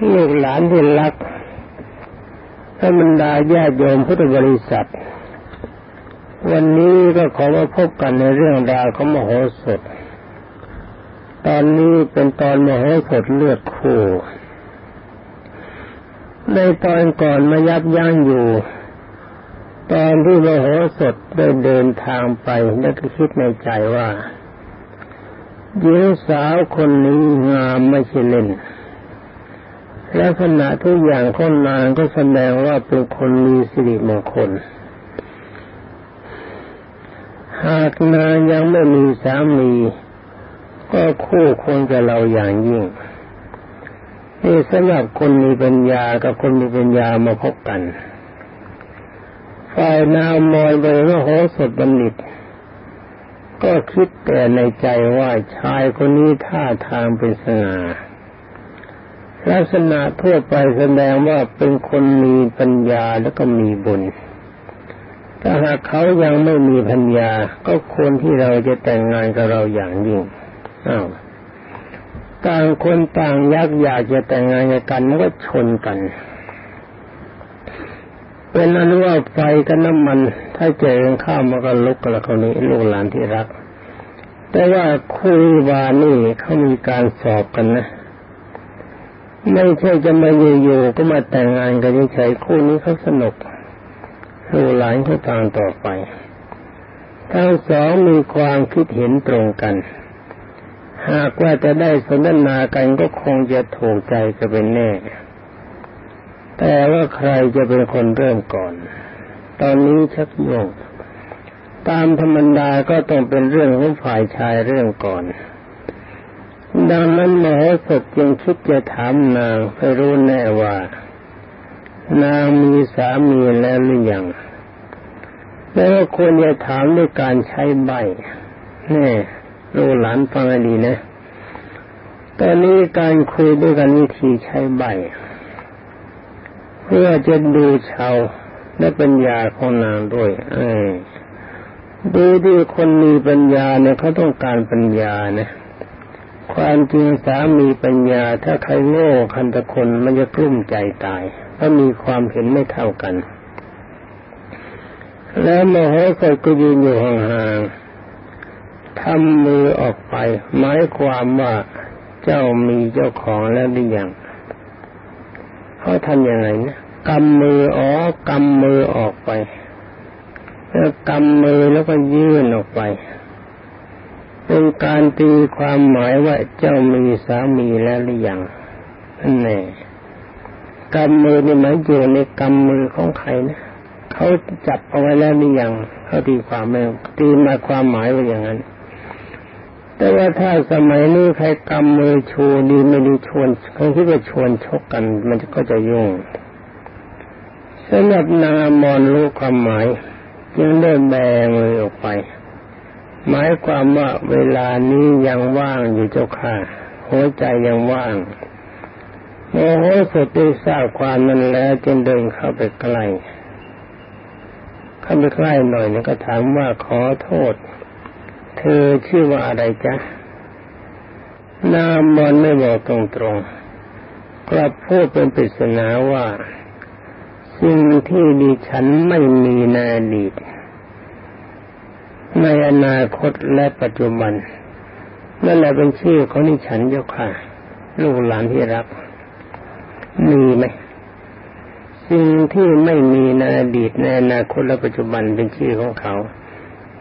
ลูกหลานที่รักท่านบรรดาญาโยมพุทธบริษัท วันนี้ก็ขอมาพบกันในเรื่องราวของมโหสถ ตอนนี้เป็นตอนมโหสถเลือดคู่ในตอนก่อนมายับยั้งอยู่ ตอนที่มโหสถได้เดินทางไปแล้วก็คิดในใจว่าหญิงสาวคนนี้งามไม่ใช่เล่น ลักษณะทุกอย่างของนางก็แสดงว่าเป็นคนมีสิริมงคล หากนางยังไม่มีสามี ก็คู่ควรจะเราอย่างยิ่งนี่สำหรับคนมีปัญญากับคนมีปัญญามาพบกันฝ่ายนาวมอยไปว่าโหสดบัณฑิต ก็คิดแต่ในใจว่าชายคนนี้ท่าทางเป็นสง่า ลักษณะทั่วไปแสดงว่าเป็นคนมีปัญญาแล้วก็มีบุญ ถ้าหากเขายังไม่มีปัญญา ก็ควรที่เราจะแต่งงานกับเราอย่างยิ่งอ้าวต่างคนต่างยักอยากจะแต่งงานกันมันก็ชนกันเป็นอนุว่าไฟกับน้ำมัน ถ้าเจอกันข้ามมันก็ลุกกันละคนนี้ลูกหลานที่รัก แต่ว่าคุยวานี่เขามีการสอบกันนะ ไม่ใช่จะมาอยู่ๆก็มาแต่งงานกันเฉยๆคู่นี้เขาสนุกลูกหลานเขาทางต่อไปทั้งสองมีความคิดเห็นตรงกัน หากว่าจะได้สนทนากันก็คงจะถูกใจกันเป็นแน่ แต่ว่าใครจะเป็นคนเริ่มก่อน ตอนนี้ชักโยงตามธรรมดาก็ต้องเป็นเรื่องของฝ่ายชายเรื่องก่อน ดังนั้นมโหสถจึงคิดจะถามนางให้รู้แน่ว่า นางมีสามีแล้วหรือยังแล้วควรจะถามด้วยการใช้ใบแน่รู้หลานฟังดีนะตอนนี้การคุยด้วยกันวิธีใช้ใบ เพื่อจะดูชาวและปัญญาของนางด้วยเออดูที่คนมีปัญญาเนี่ยเขาต้องการปัญญานะ ความจริงสามีปัญญาถ้าใครโง่คันตะคนมันจะกลุ้มใจตายเพราะมีความเห็นไม่เท่ากัน แล้วมโหสดก็ยืนอยู่ห่างๆทำมือออกไป หมายความว่าเจ้ามีเจ้าของแล้วหรือยังเขาทำยังไงนะกำมืออ๋อกำมือออกไปแล้วกำมือแล้วก็ยื่นออกไป เป็นการตีความหมายว่าเจ้ามีสามีแล้วหรือยังนั่นแน่กำมือนี่หมายอยู่ในกำมือของใครนะเขาจับเอาไว้แล้วหรือยังเขาตีความไม่ตีมาความหมายว่าอย่างนั้น แต่ว่าถ้าสมัยนี้ใครกำมือชูดีไม่ดีชวนเขาคิดว่าชวนชกกัน มันก็จะยุ่งสำหรับนางมอนรู้ความหมาย จึงได้แบมือออกไป หมายความว่าเวลานี้ยังว่างอยู่เจ้าค่ะ หัวใจยังว่างโมโหสดได้ทราบความนั้นแล้วจึงเดินเข้าไปใกล้เข้าไปใกล้หน่อยนี่ก็ถามว่าขอโทษ เธอชื่อว่าอะไรจ๊ะนามมอนไม่บอกตรงๆกลับพูดเป็นปริศนาว่า สิ่งที่ดิฉันไม่มีในอดีต ในอนาคตและปัจจุบันนั่นแหละเป็นชื่อของนิฉันเจ้าค่ะ ลูกหลานที่รัก มีไหมสิ่งที่ไม่มีในอดีตในอนาคตและปัจจุบันเป็นชื่อของเขา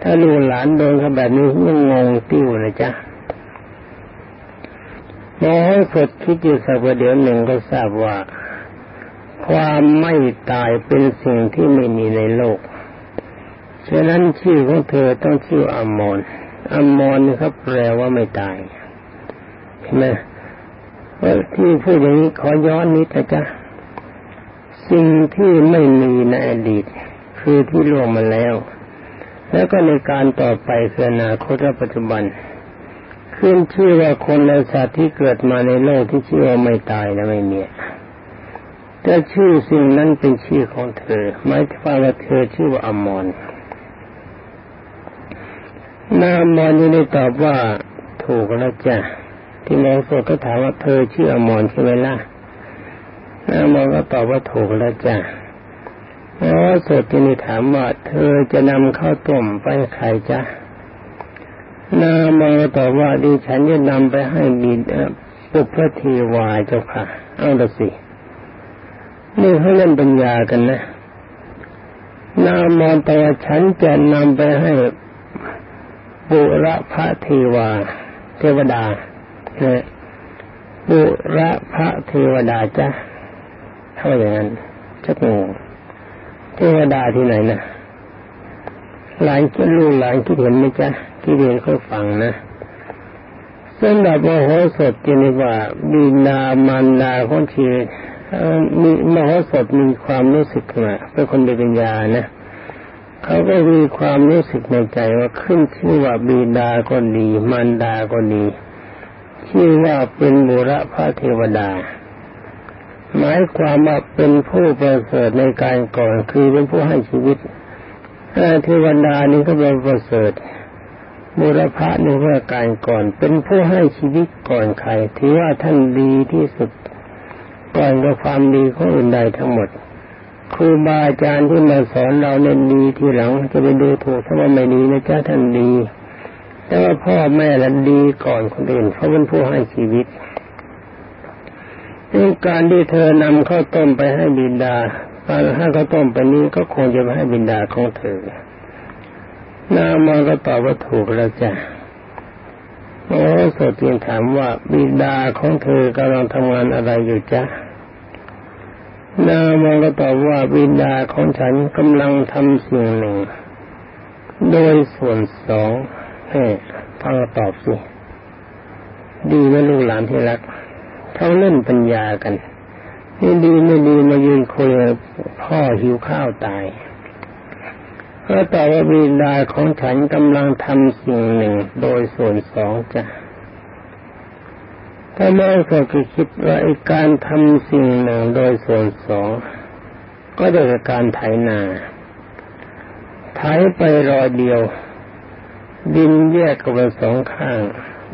ถ้าลูกหลานโดนเขาแบบนี้ยังงงติ้วนะจ๊ะแมอให้สดคิดอยู่สักประเดี๋ยวหนึ่งก็ทราบว่า ความไม่ตายเป็นสิ่งที่ไม่มีในโลก ฉะนั้นชื่อของเธอต้องชื่ออมรอมรนี่ครับแปลว่าไม่ตายเห็นไหมที่พูดอย่างนี้ขอย้อนนิดนะจ๊ะสิ่งที่ไม่มีในอดีต คือที่ล่วงมาแล้ว แล้วก็ในการต่อไปคืออนาคตและปัจจุบัน ขึ้นชื่อว่าคนและสัตว์ที่เกิดมาในโลกที่ชื่อว่าไม่ตายนะไม่มีแต่ชื่อสิ่งนั้นเป็นชื่อของเธอหมายถึงว่าเธอชื่อว่าอมร นางมอนยังได้ตอบว่าถูกแล้วจ้ะที่แมงสดก็ถามว่าเธอชื่ออมรใช่ไหมล่ะนางมอนก็ตอบว่าถูกแล้วจ้ะอ๋อสดที่นี่ถามว่า เธอจะนำข้าวต้มไปใครจ้ะนางมอนก็ตอบว่าดิฉันจะนำไปให้บิดปุพพเทวาเจ้าค่ะ เอาละสินี่เขาเล่นปัญญากันนะนางมอนแตว่าฉันจะนำไปให้ บุรพระเทวา เทวดาเนี่ยบุรพระเทวดาจ้ะเท่าอย่างนั้นชักงงเทวดาที่ไหนนะหลานคิดลูกหลานคิดเห็นไหมจ๊ะที่เรียนเขาฟังนะสำหรับมโหสถจะนี่ว่าบินามารดาของชีมีมโหสถมีความรู้สึกมาเป็นคนมีปัญญานะ เขาก็มีความรู้สึกในใจว่าขึ้นชื่อว่าบิดาก็ดีมารดาก็ดีชื่อว่าเป็นบุรพระเทวดา หมายความว่าเป็นผู้ประเสริฐในการก่อนคือเป็นผู้ให้ชีวิตเทวดานี่ก็เป็นประเสริฐบุรพะในเมื่อการก่อน เป็นผู้ให้ชีวิตก่อนใครถือว่าท่านดีที่สุดก่อนกับความดีของอื่นใดทั้งหมด ครูบาอาจารย์ที่มาสอนเราเน้นดีทีหลังจะไปดูถูกถ้าว่าไม่ดีนะจ้าท่านดี แต่ว่าพ่อแม่ละดีก่อนคนอื่นเขาเป็นผู้ให้ชีวิตเรื่องการที่เธอนำข้าวต้มไปให้บิดาการให้ข้าวต้มไปนี้ก็คงจะไปให้บิดาของเธอนางมันก็ตอบว่าถูกแล้วจ้ะโอ้สดเพียงถามว่าบิดาของเธอกำลังทำงานอะไรอยู่จ้ะ นางมันก็ตอบว่าบิดาของฉันกำลังทำสิ่งหนึ่ง โดยส่วนสองเฮ้ฟังตอบสิดีไหมลูกหลานที่รักเขาเล่นปัญญากัน นี่ดีไม่ดีมายืนคุยพ่อหิวข้าวตายก็ตอบว่าบิดาของฉันกำลังทำสิ่งหนึ่ง โดยส่วนสองจ้ะ ถ้าแม่ก็คิดว่าไอการทำสิ่งหนึ่งโดยส่วนสองก็จะเป็นการไถนาไถไปรอยเดียว ดินแยกกันเป็นสองข้าง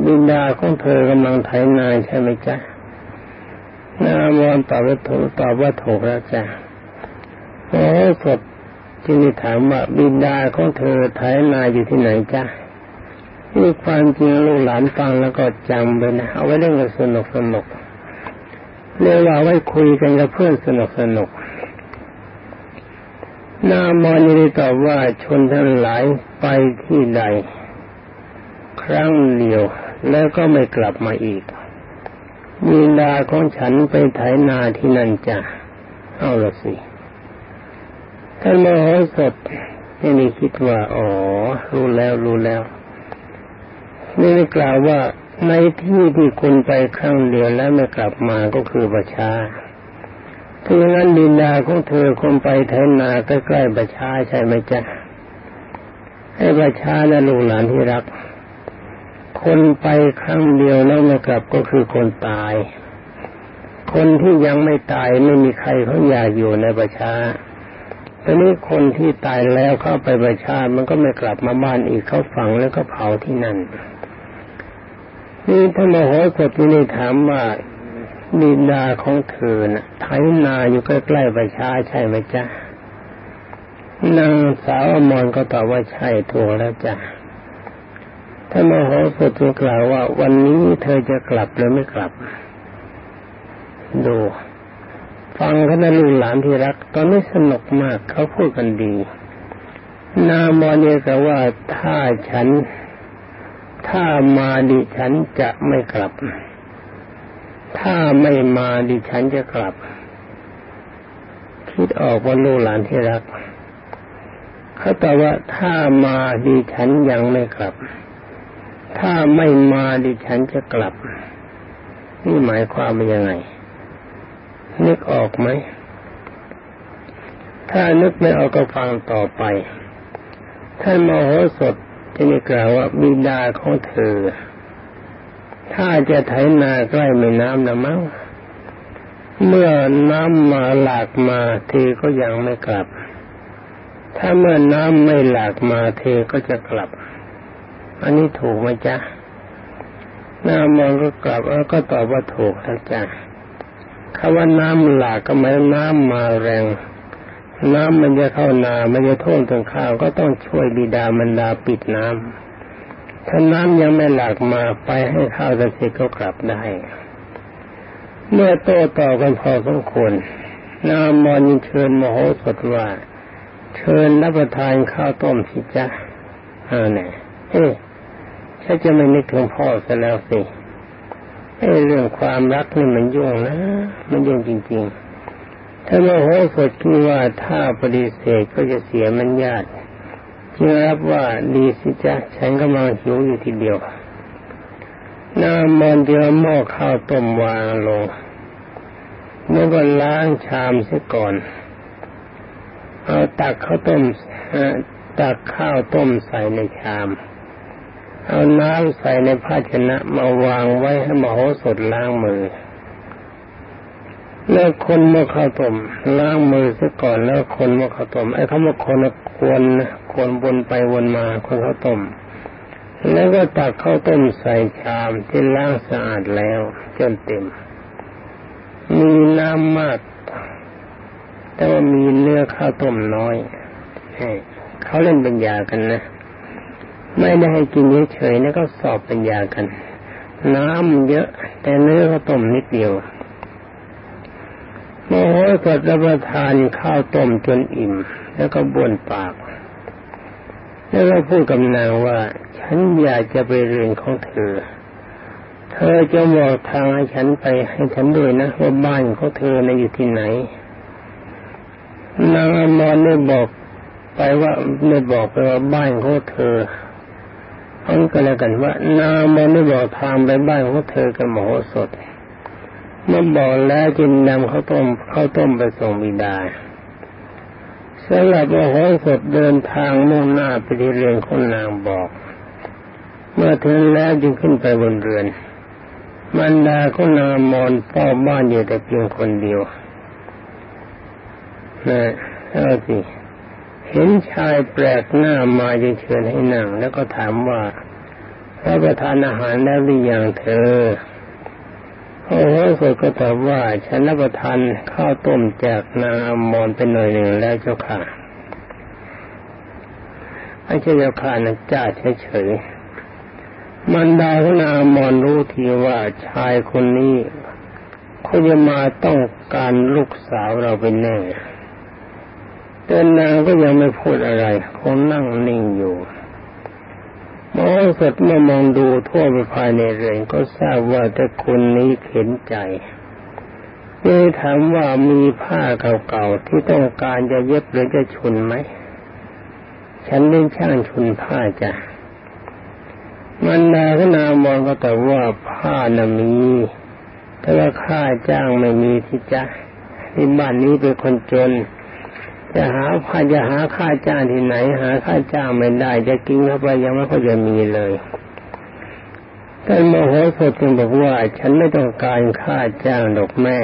บินดาของเธอกำลังไถนาใช่ไหมจ๊ะนามอนตอบว่าถูกตอบว่าถูกแล้วจ้ะโอ้สดจึงถามว่าบินดาของเธอไถนาอยู่ที่ไหนจ้ะ นี่ความจริงลูกหลานฟังแล้วก็จำไปนะเอาไว้เรื่องสนุกสนุกเรียกว่าไว้คุยกันกับเพื่อนสนุกสนุกนามอนีตอบว่าชนทั้งหลายไปที่ใด ครั้งเดียวแล้วก็ไม่กลับมาอีกมีดาของฉันไปไถนาที่นั่นจ้ะเอาละสิท่านมโหสถนี่คิดว่า อ๋อ รู้แล้วรู้แล้ว นี่ได้กล่าวว่าในที่ที่คุณไปครั้งเดียวแล้วไม่กลับมาก็คือประชาถ้าอย่างนั้นดินดาของเธอคงไปไถนาใกล้ๆประชาใช่ไหมจ๊ะให้ประชาและลูกหลานที่รัก คนไปครั้งเดียวแล้วไม่กลับก็คือคนตาย คนที่ยังไม่ตายไม่มีใครเขาอยากอยู่ในประชาตอนนี้คนที่ตายแล้วเข้าไปประชามันก็ไม่กลับมาบ้านอีกเขาฝังแล้วก็เผาที่นั่น นี่ท่านมโหสถนี่ถามว่าบิดาของเธอนะ่ะไถนาอยู่ใกล้ๆประชาใช่ไหมจ๊ะนางสาวอมรก็ตอบว่าใช่ถูกแล้วจ้ะท่านมโหสถจึงกล่าวว่า วันนี้เธอจะกลับหรือไม่กลับ ดู ฟังเขานะลูกหลานที่รัก ตอนนี้สนุกมากเขาพูดกันดี นามอเนี่ยก็ว่าถ้าฉัน ถ้ามาดิฉันจะไม่กลับ ถ้าไม่มาดิฉันจะกลับ คิดออกว่าลูกหลานที่รัก เขาตอบว่าถ้ามาดิฉันยังไม่กลับ ถ้าไม่มาดิฉันจะกลับ นี่หมายความว่ายังไง นึกออกไหม ถ้านึกไม่ออกก็ฟังต่อไปท่านมโหสถ จะมีกล่าวว่าบิดาของเธอ ถ้าจะไถนาใกล้แม่น้ำนะมั้งเมื่อน้ำมาหลากมาเธอก็ยังไม่กลับ ถ้าเมื่อน้ำไม่หลากมาเธอก็จะกลับ อันนี้ถูกไหมจ๊ะน้ามองก็กลับแล้วก็ตอบว่าถูกแล้วจ้ะคำว่าน้ำหลากก็หมายน้ำมาแรง น้ำมันจะเข้านามันจะท่วมถึงข้าวก็ต้องช่วยบิดามันดาปิดน้ำถ้าน้ำยังไม่หลากมาไปให้ข้าวเกษตรก็กลับได้ เมื่อโตต่อกันพอสมควรนามอนยินเชิญมโหสถว่า เชิญรับประทานข้าวต้มสิจ๊ะอ่าเนี่ยเอ๊ะถ้าจะไม่นึกถึงพ่อซะแล้วสิไอ้เรื่องความรักนี่มันยุ่งนะ มันยุ่งจริง ๆ ถ้าโมโหสดคิดว่าถ้าปฏิเสธก็จะเสียมันญาติจึงรับว่าดีสิจ๊ะฉันกำลังหิวอยู่ทีเดียวนามอนเดียวหม้อข้าวต้มวางลงแล้วก็ล้างชามเสียก่อน เอาตักข้าวต้มตักข้าวต้มใส่ในชาม เอาน้ำใส่ในภาชนะมาวางไว้ให้มโหสถล้างมือ แล้วคนมอข้าวต้มล้างมือซะก่อนแล้วคนมอข้าวต้มไอ้คำว่าคนควรนะควรวนไปวนมาคนข้าวต้มแล้วก็ตักข้าวต้มใส่ชามที่ล้างสะอาดแล้วจนเต็ม มีน้ำมาก แต่ว่ามีเนื้อข้าวต้มน้อยเขาเล่นปัญญากันนะ ไม่ได้ให้กินเฉยๆนะก็สอบปัญญากัน น้ำเยอะ แต่เนื้อข้าวต้มนิดเดียว โมโหกดรับประทานข้าวต้มจนอิ่ม แล้วก็บ้วนปาก แล้วก็พูดกับนางว่า ฉันอยากจะไปเรียนของเธอ เธอจะบอกทางให้ฉันไปให้ฉันด้วยนะว่าบ้านของเธอในอยู่ที่ไหน นางอมรได้บอกไปว่าได้บอกไปว่าบ้านของเธออันก็แล้วกันว่านางอมรได้บอกทางไปบ้านของเธอกับหมอสด เมื่อบอกแล้วจึงนำข้าวต้มข้าวต้มไปส่งบิดาสำหรับมโหสถเดินทางมุ่งหน้าไปที่เรือนของนางบอก เมื่อถึงแล้วจึงขึ้นไปบนเรือนมันดาก็นางมอนเฝ้าบ้านอยู่แต่เพียงคนเดียวนะเอาสิเห็นชายแปลกหน้ามาจะเชิญให้นั่ง แล้วก็ถามว่ารับประทานอาหารแล้วหรือยังเธอ โอ้โหสดก็ตอบว่าฉันรับประทานข้าวต้มจากนางอมรเป็นหน่อยหนึ่งแล้วเจ้าค่ะไอ้เจ้าค่ะนะจ้าเฉยๆมันดาของนางมอนรู้ทีว่าชายคนนี้เขาจะมาต้องการลูกสาวเราเป็นแน่แต่นางก็ยังไม่พูดอะไรคงนั่งนิ่งอยู่ มองสดมื่อมองดูทั่วไปภายในเรือนก็ทราบว่าแต่คนนี้เข็นใจเลยถามว่ามีผ้าเก่าๆที่ต้องการจะเย็บหรือจะชุนไหม ฉันเล่นช่างชุนผ้าจ้ะมันนาขนามองก็แต่ว่าผ้าน่ะมี แต่ว่าค่าจ้างไม่มีที่จ้ะที่บ้านนี้เป็นคนจน จะหาผ้าจะหาค่าจ้างที่ไหน หาค่าจ้างไม่ได้ จะกินเข้าไปยังไม่ค่อยจะมีเลยแต่โมโหสดจึงบอกว่า ฉันไม่ต้องการค่าจ้างดอกแม่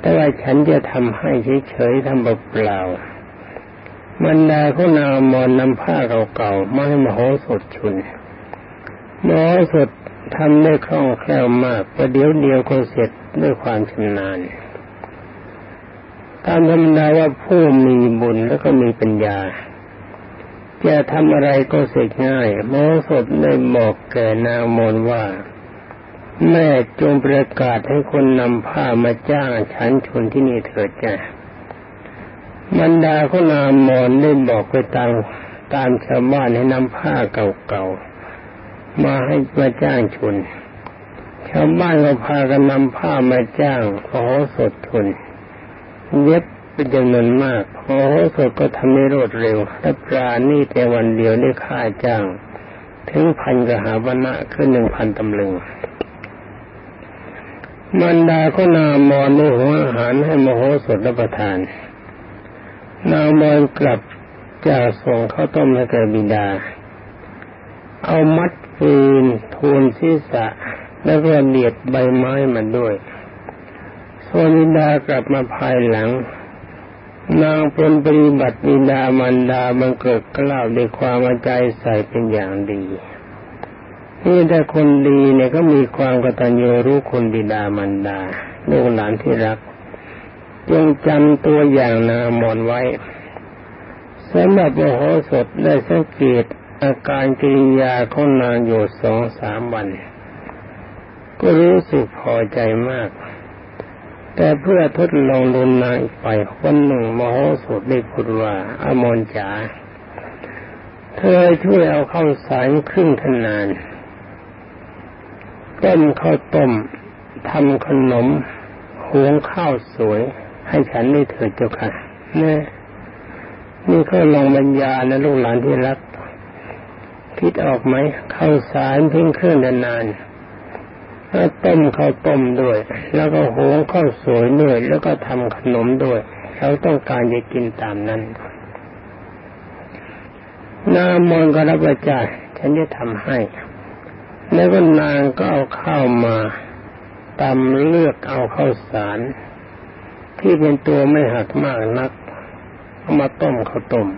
แต่ว่าฉันจะทำให้เฉยๆทำเปล่ามันดาเขานามอนนำผ้าเก่าๆมาให้มโหสถชุนหมอสดทำได้คล่องแคล่วมากประเดี๋ยวเดียวก็เสร็จด้วยความชำนาญ ตามธรรมดาว่าผู้มีบุญแล้วก็มีปัญญาจะทำอะไรก็เสร็จง่ายหมอสดได้บอกแก่นางมนว่า แม่จงประกาศให้คนนำผ้ามาจ้างฉันชนที่นี่เถิดจ้ะบรรดาคนนามมนได้บอกไปตามตามชาวบ้านให้นำผ้าเก่าๆมาให้มาจ้างชนชาวบ้านก็พากันนำผ้ามาจ้างขอสดทุน เย็บเป็นจำนวนมากขอสดก็ทำให้รวดเร็วถ้าปรานี่แต่วันเดียวได้ค่าจ้าง ถึงพันกหาวนณะขึ้นหนึ่งพันตำลึงมันดาก็นามอนในหัวอาหารให้มโหสถรับประทาน นามอนกลับจะส่งข้าวต้มให้แก่บิดา เอามัดฟืนทูลศีรษะแล้วก็เดียดใบไม้มันด้วย โซนิดากลับมาภายหลัง นางเป็นปฏิบัติบิดามันดาบังเกิดกล้าวด้วยความใจใส่เป็นอย่างดีนี่แต่คนดีเนี่ยก็มีความกตัญญูรู้คุณบิดามารดาลูกหลานที่รักจงจำตัวอย่างนามอนไว้สำหรับโมโหสดได้สังเกตอาการกิริยาของนางอยู่สองสามวัน ก็รู้สึกพอใจมาก แต่เพื่อทดลองลนนางไปวันหนึ่งมโหสดได้พูดว่าอมนจ๋าเธอช่วยเอาข้าวสารครึ่งขนานต้มข้าวต้มทำขนมหุงข้าวสวย ให้ฉันได้เถิดเจ้าค่ะเนี่ยนี่เขาลองบรรยานะลูกหลานที่รัก คิดออกไหมข้าวสารทิ้งเครื่องนาน แล้วต้มข้าวต้มด้วย แล้วก็หุงข้าวสวยด้วยแล้วก็ทำขนมด้วยเขาต้องการจะกินตามนั้นนามนก็รับประจาฉันจะทำให้ แล้วก็นางก็เอาข้าวมาตำเลือกเอาข้าวสาร ที่เป็นตัวไม่หักมากนักเอามาต้มข้าวต้ม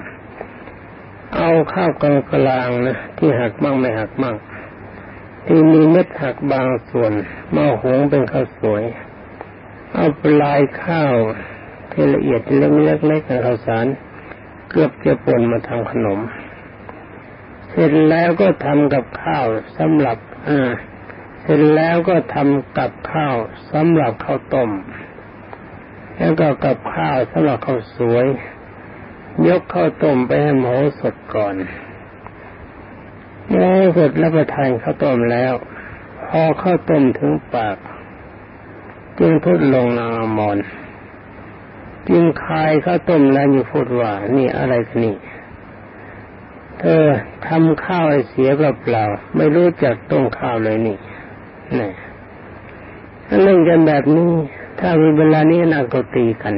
เอาข้าวกลางกลางนะที่หักมั่งไม่หักมั่ ที่มีเม็ดหักบางส่วนมาหุงเป็นข้าวสวย เอาปลายข้าวที่ละเอียดเล็กๆในข้าวสาร เกือบจะปนมาทำขนม เสร็จแล้วก็ทำกับข้าวสำหรับอ่าเสร็จแล้วก็ทำกับข้าวสำหรับข้าวต้ม แล้วก็กับข้าวสำหรับข้าวสวย ยกข้าวต้มไปให้หมูสดก่อน หมูสดแล้วประทานข้าวต้มแล้ว พอข้าวต้มถึงปาก จึงพูดลงนางมอนจึงคายข้าวต้มแล้วอยู่พูดว่า นี่อะไรกันนี่เธอทำข้าวให้เสียเปล่าๆไม่รู้จักต้มข้าวเลยนี่นี่เล่นกันแบบนี้ ถ้ามีเวลานี้น่าก็ตีกัน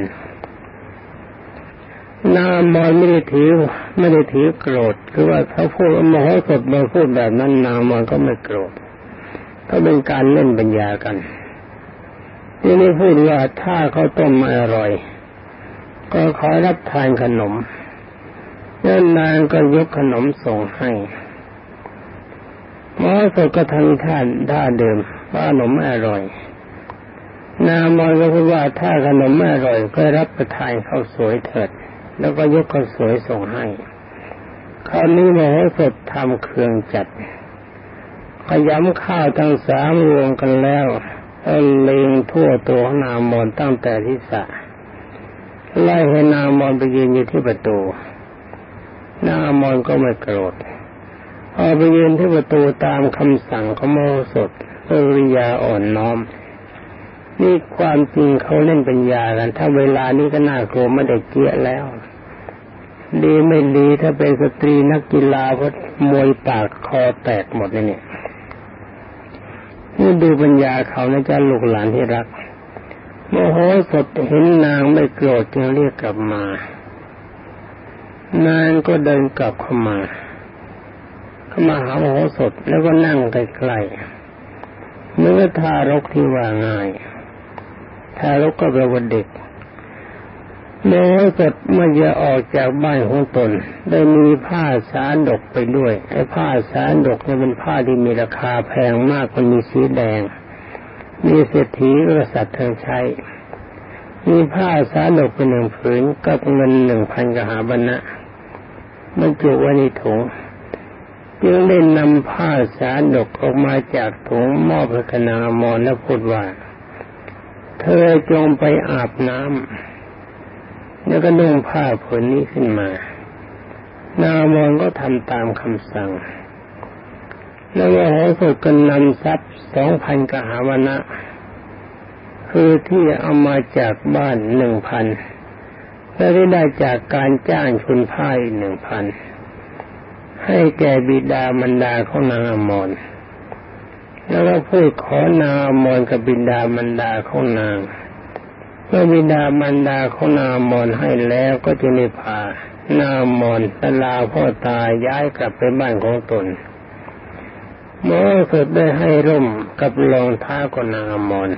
นามอนไม่ได้ถือไม่ได้ถือโกรธคือว่าเขาพูดมโหสถมาพูดแบบนั้นนามอนก็ไม่โกรธก็เป็นการเล่นปัญญากันที่นี่พูดว่าถ้าเขาต้มไมาอร่อย ก็ขอรับทานขนมแล้วนางก็ยกขนมส่งให้มอสดก็ทำท่านท่าเดิมว่าขนมไม่อร่อย นามอนก็พูดว่าถ้าขนมไม่อร่อย ก็รับประทานข้าวสวยเถิด แล้วก็ยกข้าวสวยส่งให้คราวนี้มาให้สดทำเครื่องจัด ขยำข้าวทั้งสามรวมกันแล้วเลงทั่วตัวของนามอนตั้งแต่ที่สะไล่ให้นามอนไปยืนอยู่ที่ประตูนามอนก็ไม่โกรธพอไปยืนที่ประตูตามคำสั่งของโมสดเอริยาอ่อนน้อม นี่ความจริงเขาเล่นปัญญากัน ถ้าเวลานี้ก็น่ากลัวไม่ได้เกี้ยแล้ว ดีไม่ดีถ้าเป็นสตรีนักกีฬาก็มวยปากคอแตกหมดเลยเนี่ยนี่ดูปัญญาเขานะจ๊ะลูกหลานที่รักโมโหสดเห็นนางไม่โกรธจึงเรียกกลับมา นางก็เดินกลับเข้ามา เข้ามาหาโมโหสดแล้วก็นั่งใกล้ๆเมื่อทารกที่ว่าง่าย ทารกก็แปลว่าเด็ก แม้สดเมื่อจะออกจากบ้านของตน ได้มีผ้าสารดกไปด้วยไอ้ผ้าสารดกเนี่ยเป็นผ้าที่มีราคาแพงมากมันมีสีแดง มีเศรษฐีกษัตริย์ทางใช้ มีผ้าสารดกเป็นหนึ่งผืนกับเงินหนึ่งพันกหาบรรณะมันจุไว้ในถุงจึงได้นำผ้าสารดกออกมาจากถุงมอบให้คณามอนและพูดว่า เธอจงไปอาบน้ำ แล้วก็นุ่งผ้าผืนนี้ขึ้นมา นามอนก็ทำตามคำสั่ง แล้วก็หอสุกันนำทรัพย์สองพันกหาวนะ คือที่เอามาจากบ้านหนึ่งพันและที่ได้จากการจ้างชุนผ้าอีกหนึ่งพันให้แก่บิดามารดาของนางอมรแล้วก็พูดขอนางมนกับบิดามันดาของนาง เมื่อบิดามันดาของนางมนให้แล้วก็จะไม่พานางมนตลาพ่อตายย้ายกลับไปบ้านของตนหมอสุดได้ให้ร่มกับรองเท้าของนางมน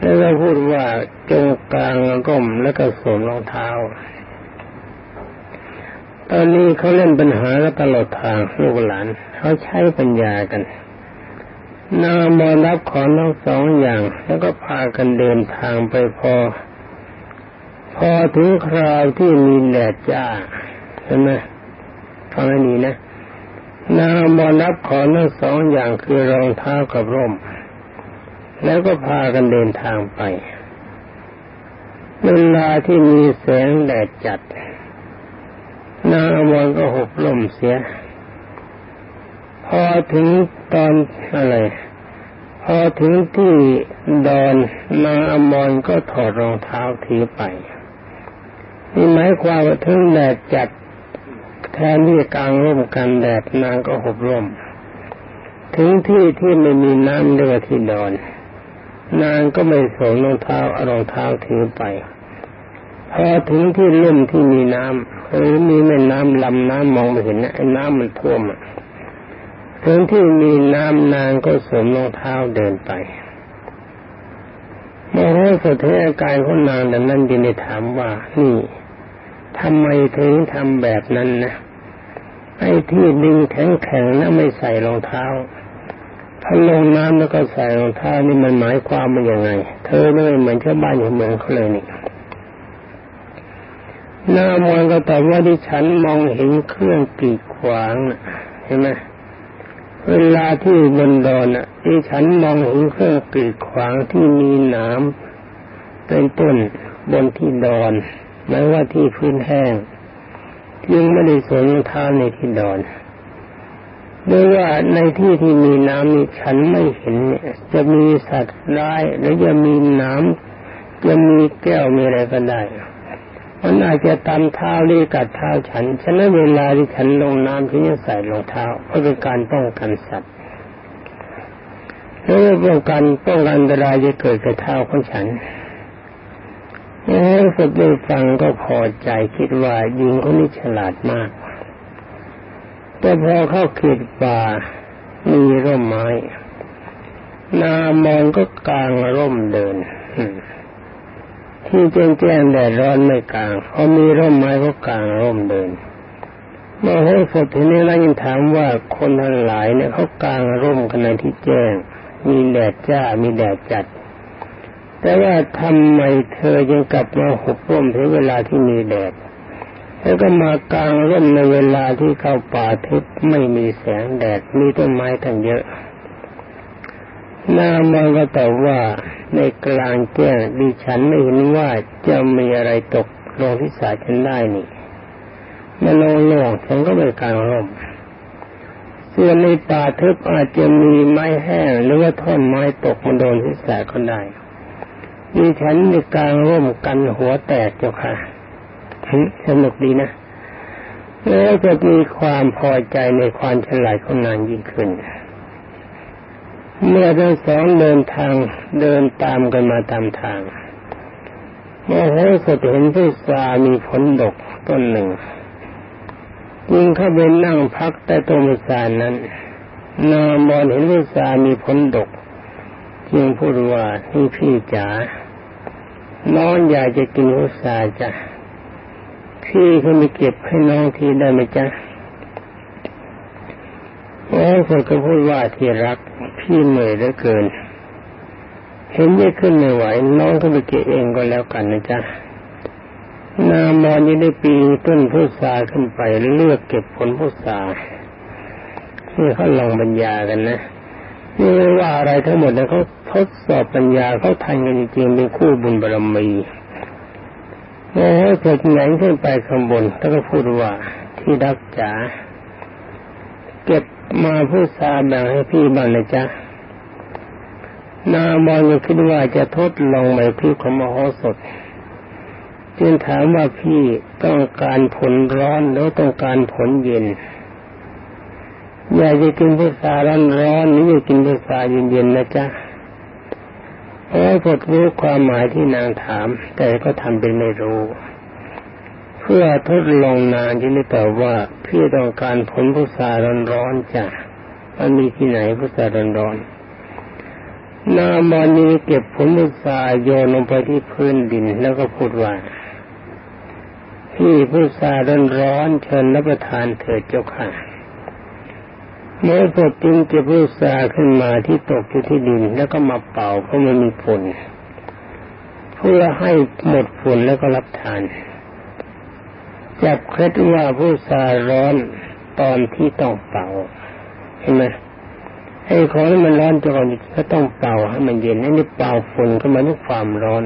แล้วก็พูดว่าจงกลางร่มแล้วก็สวมรองเท้า ตอนนี้เขาเล่นปัญหาแล้วตลอดทางลูกหลานเขาใช้ปัญญากัน นามรรับของทั้งสองอย่าง แล้วก็พากันเดินทางไปพอ พอถึงคราวที่มีแดดจ้าใช่ไหมฟังให้ดีนะนางมรรับของทั้งสองอย่างคือรองเท้ากับร่ม แล้วก็พากันเดินทางไปเวลาที่มีแสงแดดจัดนางอมรก็หกล่มเสีย พอถึงตอนอะไร พอถึงที่ดอนนางอมรก็ถอดรองเท้าถือไปนี่หมายความว่าถึงแดดจัดแทนที่กลางร่มกันแดดนางก็หบร่ม ถึงที่ที่ไม่มีน้ำเรือที่ดอน นางก็ไม่สวมรองเท้าเอารองเท้าถือไปพอถึงที่ร่มที่มีน้ำหรือมีแม่น้ำลำน้ำมองไม่เห็นนะไอ้น้ำมันท่วมอะ ถึงที่มีน้ำนางก็สวมรองเท้าเดินไปเมื่อรู้สุดที่อาการของนางดังนั้นจึงได้ถามว่า นี่ทำไมถึงทำแบบนั้นนะไอ้ที่ดิงแข็งแข็งนะไม่ใส่รองเท้า ถ้าลงน้ำแล้วก็ใส่รองเท้านี่มันหมายความว่าอย่างไง เธอไม่เหมือนชาวบ้านอย่างเมืองเขาเลยนี่หน้ามองก็ตอบว่าที่ฉันมองเห็นเครื่องกีดขวางเห็นไหม เวลาที่บนดอนอะที่ฉันมองเห็นเครื่องกีดขวางที่มีน้ำเป็นต้นบนที่ดอนหมายว่าที่พื้นแห้งยังไม่ได้สวมรองเท้าในที่ดอนด้วยว่าในที่ที่มีน้ำนี้ฉันไม่เห็นเนี่ยจะมีสัตว์ร้ายหรือจะมีน้ำจะมีแก้วมีอะไรก็ได้ มันอาจจะตามเท้าหรือกัดเท้าฉัน ฉะนั้นเวลาที่ฉันลงน้ำที่จะใส่รองเท้าเพื่อเป็นการป้องกันสัตว์แล้วป้องกันป้องกันอันตรายจะเกิดกับเท้าของฉันเออสุดได้ฟังก็พอใจคิดว่ายิงคนนี้ฉลาดมาก แต่พอเข้าเขตป่ามีร่มไม้ นามองก็กลางร่มเดิน ที่แจ้งแจ้งแดดร้อนไม่กลางเขามีร่มไม้ก็กลางร่มเดินเมื่อให้สดทีนี้เรายังถามว่าคนทั้งหลายเนี่ยเขากลางร่มกันในที่แจ้ง มีแดดจ้ามีแดดจัด แต่ว่าทำไมเธอยังกลับมาหุบร่มถึงเวลาที่มีแดดแล้วก็มากลางร่มในเวลาที่เข้าป่าทึบไม่มีแสงแดดมีต้นไม้ทั้งเยอะ นางมันก็ตอบว่าในกลางแจ้งดิฉันไม่เห็นว่าจะมีอะไรตกลงที่สาฉันได้นี่มันลงหลวงฉันก็ไม่กลางร่มส่วนในป่าทึบอาจจะมีไม้แห้งหรือว่าท่อนไม้ตกมาโดนที่สาก็ได้ดิฉันในกลางร่มกันหัวแตกเจ้าค่ะสนุกดีนะแล้วจะมีความพอใจในความฉลาดของนางยิ่งขึ้น เมื่อทั้งสองเดินทางเดินตามกันมาตามทางเมื่อเห็นสเห็นพุทรามีผลดกต้นหนึ่งจึงเข้าไปนั่งพักแต่ต้นพุทรานั้น นามอนเห็นพุทรามีผลดกจึงพูดว่านี่พี่จ๋าน้องอยากจะกินพุทราจ้ะพี่เขาไม่เก็บให้น้องทีได้ไหมจ๊ะโอ้คนก็พูดว่าที่รัก พี่เหนื่อยเหลือเกิน เห็นไม่ขึ้นไม่ไหวน้องก็ไปเก็บเองก็แล้วกันนะจ๊ะนามอนยังได้ปีต้นพุทราขึ้นไปเลือกเก็บผลพุทรานี่เขาลองปัญญากันนะนี่ไม่ว่าอะไรทั้งหมดนะเขาทดสอบปัญญาเขาทันกันจริงๆเป็นคู่บุญบารมีโอ้โหเกิดไหนขึ้นไปข้างบนแล้วก็พูดว่าที่รักจ๋าเก็บ มาพูดซาแบ่งให้พี่บ้างนะจ๊ะนามองยังคิดว่าจะทดลองใหม่พี่ของมโหสถจึงถามว่าพี่ต้องการผลร้อนหรือต้องการผลเย็น อยากจะกินพุทราร้อนร้อนหรืออยากกินพุทราเย็นๆนนะจ๊ะเพราะกดรู้ความหมายที่นางถาม แต่ก็ทำเป็นไม่รู้ เพื่อทดลองนานที่ได้ตอบว่าพี่ต้องการผลพุทราร้อนๆจ้ะมันมีที่ไหนพุทราร้อนๆนามอนีเก็บผลพุทราโยนลงไปที่พื้นดินแล้วก็พูดว่าพี่พุทราร้อนๆเชิญรับประทานเถิดเจ้าค่ะเมื่อสดจึงเก็บลูกสาขึ้นมาที่ตกอยู่ที่ดินแล้วก็มาเป่าเพราะมันมีฝุ่นเพื่อให้หมดฝุ่นแล้วก็รับทาน จับเคล็ดว่าผู้สาร้อนตอนที่ต้องเป่าเห็นไหมไอ้ของที่มันร้อนจะก่อนก็ต้องเป่าให้มันเย็นให้นี่เป่าฝุ่นก็มาด้วยความร้อน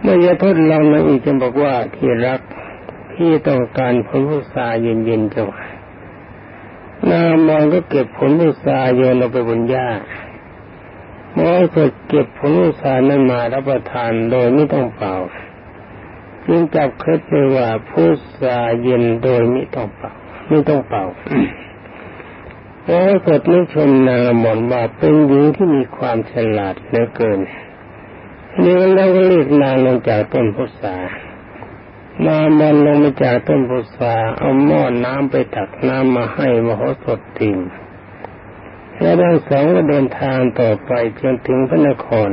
เมื่อจะทดลองมาอีกจะบอกว่าที่รักที่ต้องการผลพุทราเย็นๆจะว่านามอนก็เก็บผลพุทราโยนลงไปบนหญ้ามอสดเก็บผลพุทรานั้นมารับประทานโดยไม่ต้องเป่า จึงจับเคล็ดเลยว่าพุทราเย็นโดยไม่ต้องเป่าไม่ต้องเป่าหมอสดไม่ชมนางมอนว่าเป็นหญิงที่มีความฉลาดเหลือเกินนี่แล้วก็เรียกนางลงจากต้นพุทรานามันลงมาจากต้นพุทราเอาหม้อนน้ำไปตักน้ำมาให้มโหสถดื่มแล้วทั้งสองก็เดินทางต่อไปจนถึงพระนครม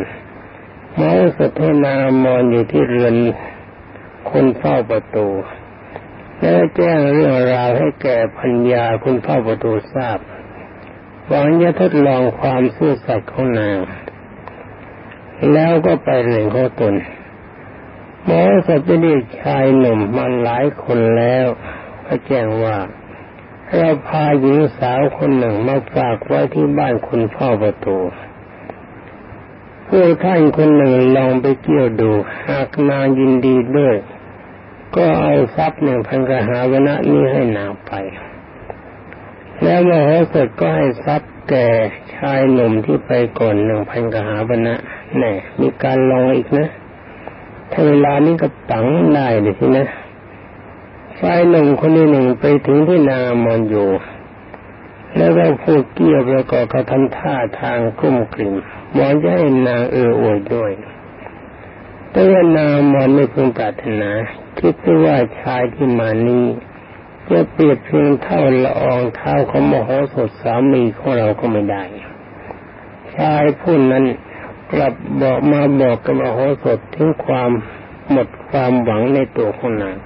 โหสถให้นามอนอยู่ที่เรือน คนเฝ้าประตู แล้แจ้งเรื่องราวให้แก่พัญญาคุณเฝ้าประตูทราบหวังจะทดลองความซื่อสัตย์ของนาง แล้วก็ไปเรือนขอตนหมอสัตว์เรียกชายหนุ่มมาหลายคนแล้วก็แจ้งว่าเราพาหญิงสาวคนหนึ่งมาฝากไว้ที่บ้านคนเฝ้าประตูพวกท่านคนหนึ่งลองไปเกี่ยวดู หากนางยินดีด้วย ก็เอาทรัพย์หนึ่งพันกหาวนะนี้ให้นางไป แล้วมโหสถก็ให้ทรัพย์แก่ชายหนุ่มที่ไปก่อนหนึ่งพันกหาวนะแน่มีการลองอีกนะถ้าเวลานี้ก็ตังได้เลยทีนะชายหนุ่มคนนี้หนึ่งไปถึงที่นามอนอยู่ แล้วก็พูดเกี่ยวประกอบกับทำท่าทางกุ้มกลิ่มมอนจะให้นางเอออวยด้วยแต่ว่านางมอนไม่พึงปรารถนา คิดว่าชายที่มานี้จะเปรียบเพียงเท่าละอองเท้าของมโหสถสามีของเราก็ไม่ได้ ชายผู้นั้นกลับบอกมาบอกกับมโหสถถึงความหมดความหวังในตัวของนาง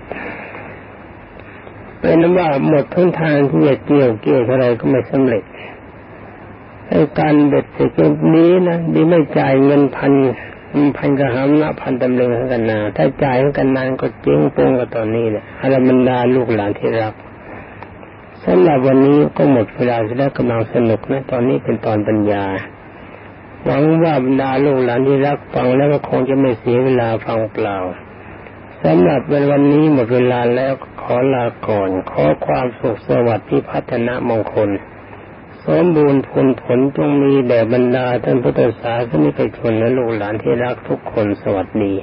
เป็นว่าหมดทุนทางที่จะเกี่ยวเกี่ยวอะไรก็ไม่สำเร็จไอ้การเบ็ดเสร็จนี้นะดีไม่จ่ายเงินพัน พันกระหำนะพันตำลึงกันนา ถ้าจ่ายกันนานก็เจ๊งโป้งกับตอนนี้แหละอารมันดาลูกหลานที่รักสำหรับวันนี้ก็หมดเวลาแล้วกำลังสนุกนะ ตอนนี้เป็นตอนปัญญาหวังว่าบรรดาลูกหลานที่รักฟังแล้วก็คงจะไม่เสียเวลาฟังเปล่าสำหรับวันนี้หมดเวลาแล้วขอลาก่อน ขอความสุขสวัสดิ์ที่พัฒนามงคล สมบูรณ์ผลผลจงมีแด่บรรดาท่านพุทธศาสนิกชนและลูกหลานที่รักทุกคนสวัสดี